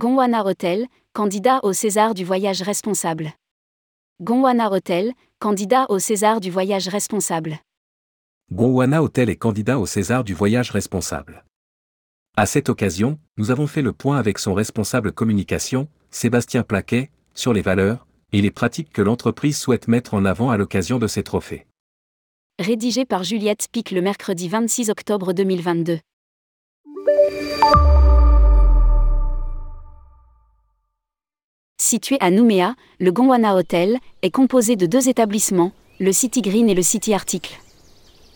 Gondwana Hotel, candidat au César du voyage responsable. Gondwana Hotel, candidat au César du voyage responsable. Gondwana Hotel est candidat au César du voyage responsable. À cette occasion, nous avons fait le point avec son responsable communication, Sébastien Plaquet, sur les valeurs et les pratiques que l'entreprise souhaite mettre en avant à l'occasion de ces trophées. Rédigé par Juliette Spic le mercredi 26 octobre 2022. Situé à Nouméa, le Gondwana Hotel est composé de deux établissements, le City Green et le City Article.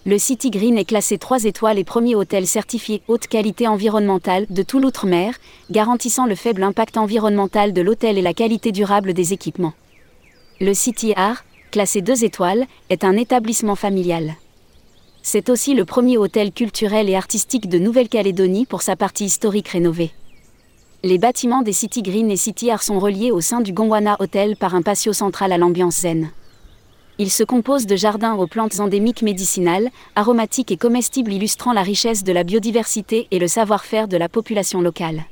Le City Green est classé 3 étoiles et premier hôtel certifié haute qualité environnementale de tout l'outre-mer, garantissant le faible impact environnemental de l'hôtel et la qualité durable des équipements. Le City Art, classé 2 étoiles, est un établissement familial. C'est aussi le premier hôtel culturel et artistique de Nouvelle-Calédonie pour sa partie historique rénovée. Les bâtiments des City Green et City Art sont reliés au sein du Gondwana Hotel par un patio central à l'ambiance zen. Il se compose de jardins aux plantes endémiques médicinales, aromatiques et comestibles illustrant la richesse de la biodiversité et le savoir-faire de la population locale.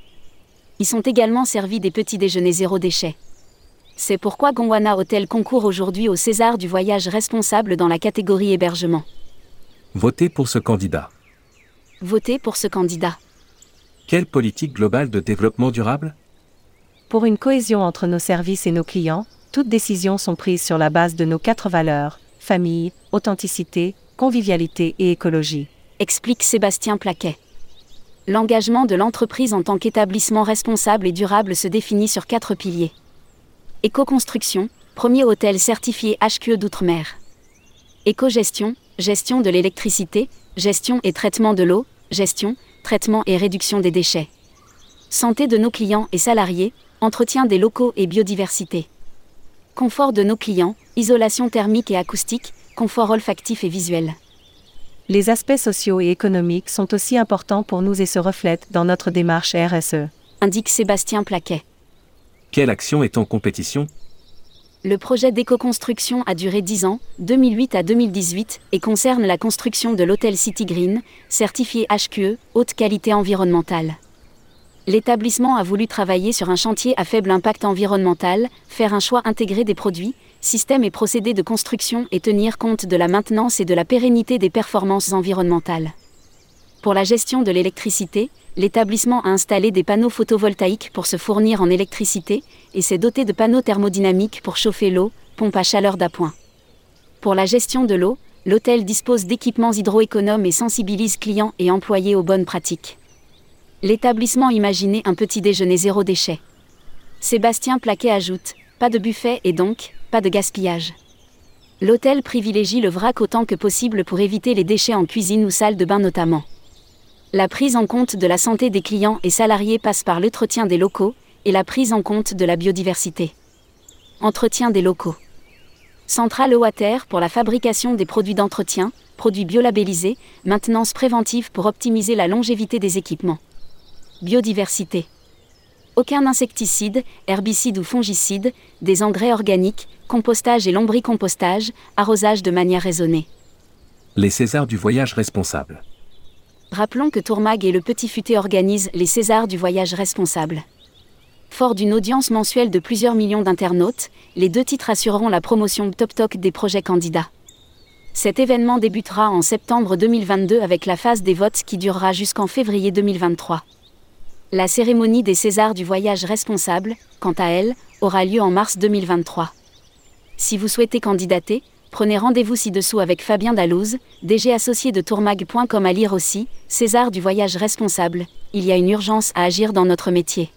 Y sont également servis des petits déjeuners zéro déchet. C'est pourquoi Gondwana Hotel concourt aujourd'hui au César du voyage responsable dans la catégorie hébergement. Votez pour ce candidat. Votez pour ce candidat. Quelle politique globale de développement durable? Pour une cohésion entre nos services et nos clients, toutes décisions sont prises sur la base de nos quatre valeurs, famille, authenticité, convivialité et écologie. Explique Sébastien Plaquet. L'engagement de l'entreprise en tant qu'établissement responsable et durable se définit sur quatre piliers. Éco-construction, premier hôtel certifié HQE d'outre-mer. Éco-gestion, gestion de l'électricité, gestion et traitement de l'eau, gestion, traitement et réduction des déchets. Santé de nos clients et salariés, entretien des locaux et biodiversité. Confort de nos clients, isolation thermique et acoustique, confort olfactif et visuel. Les aspects sociaux et économiques sont aussi importants pour nous et se reflètent dans notre démarche RSE. Indique Sébastien Plaquet. Quelle action est en compétition Le projet d'éco-construction a duré 10 ans, 2008 à 2018, et concerne la construction de l'hôtel City Green, certifié HQE, haute qualité environnementale. L'établissement a voulu travailler sur un chantier à faible impact environnemental, faire un choix intégré des produits, systèmes et procédés de construction et tenir compte de la maintenance et de la pérennité des performances environnementales. Pour la gestion de l'électricité, l'établissement a installé des panneaux photovoltaïques pour se fournir en électricité et s'est doté de panneaux thermodynamiques pour chauffer l'eau, pompe à chaleur d'appoint. Pour la gestion de l'eau, l'hôtel dispose d'équipements hydroéconomes et sensibilise clients et employés aux bonnes pratiques l'établissement imaginait un petit déjeuner zéro déchet. Sébastien Plaquet ajoute Pas de buffet et donc, pas de gaspillage. L'hôtel privilégie le vrac autant que possible pour éviter les déchets en cuisine ou salle de bain notamment. La prise en compte de la santé des clients et salariés passe par l'entretien des locaux et la prise en compte de la biodiversité. Entretien des locaux. Centrale Water pour la fabrication des produits d'entretien, produits biolabellisés, maintenance préventive pour optimiser la longévité des équipements. Biodiversité. Aucun insecticide, herbicide ou fongicide, des engrais organiques, compostage et lombricompostage, arrosage de manière raisonnée. Les Césars du voyage responsable. Rappelons que Tourmag et le Petit Futé organisent les Césars du voyage responsable. Fort d'une audience mensuelle de plusieurs millions d'internautes, les deux titres assureront la promotion top toc des projets candidats. Cet événement débutera en septembre 2022 avec la phase des votes qui durera jusqu'en février 2023. La cérémonie des Césars du voyage responsable, quant à elle, aura lieu en mars 2023. Si vous souhaitez candidater, prenez rendez-vous ci-dessous avec Fabien Dallouz, DG associé de tourmag.com à lire aussi, César du voyage responsable, il y a une urgence à agir dans notre métier.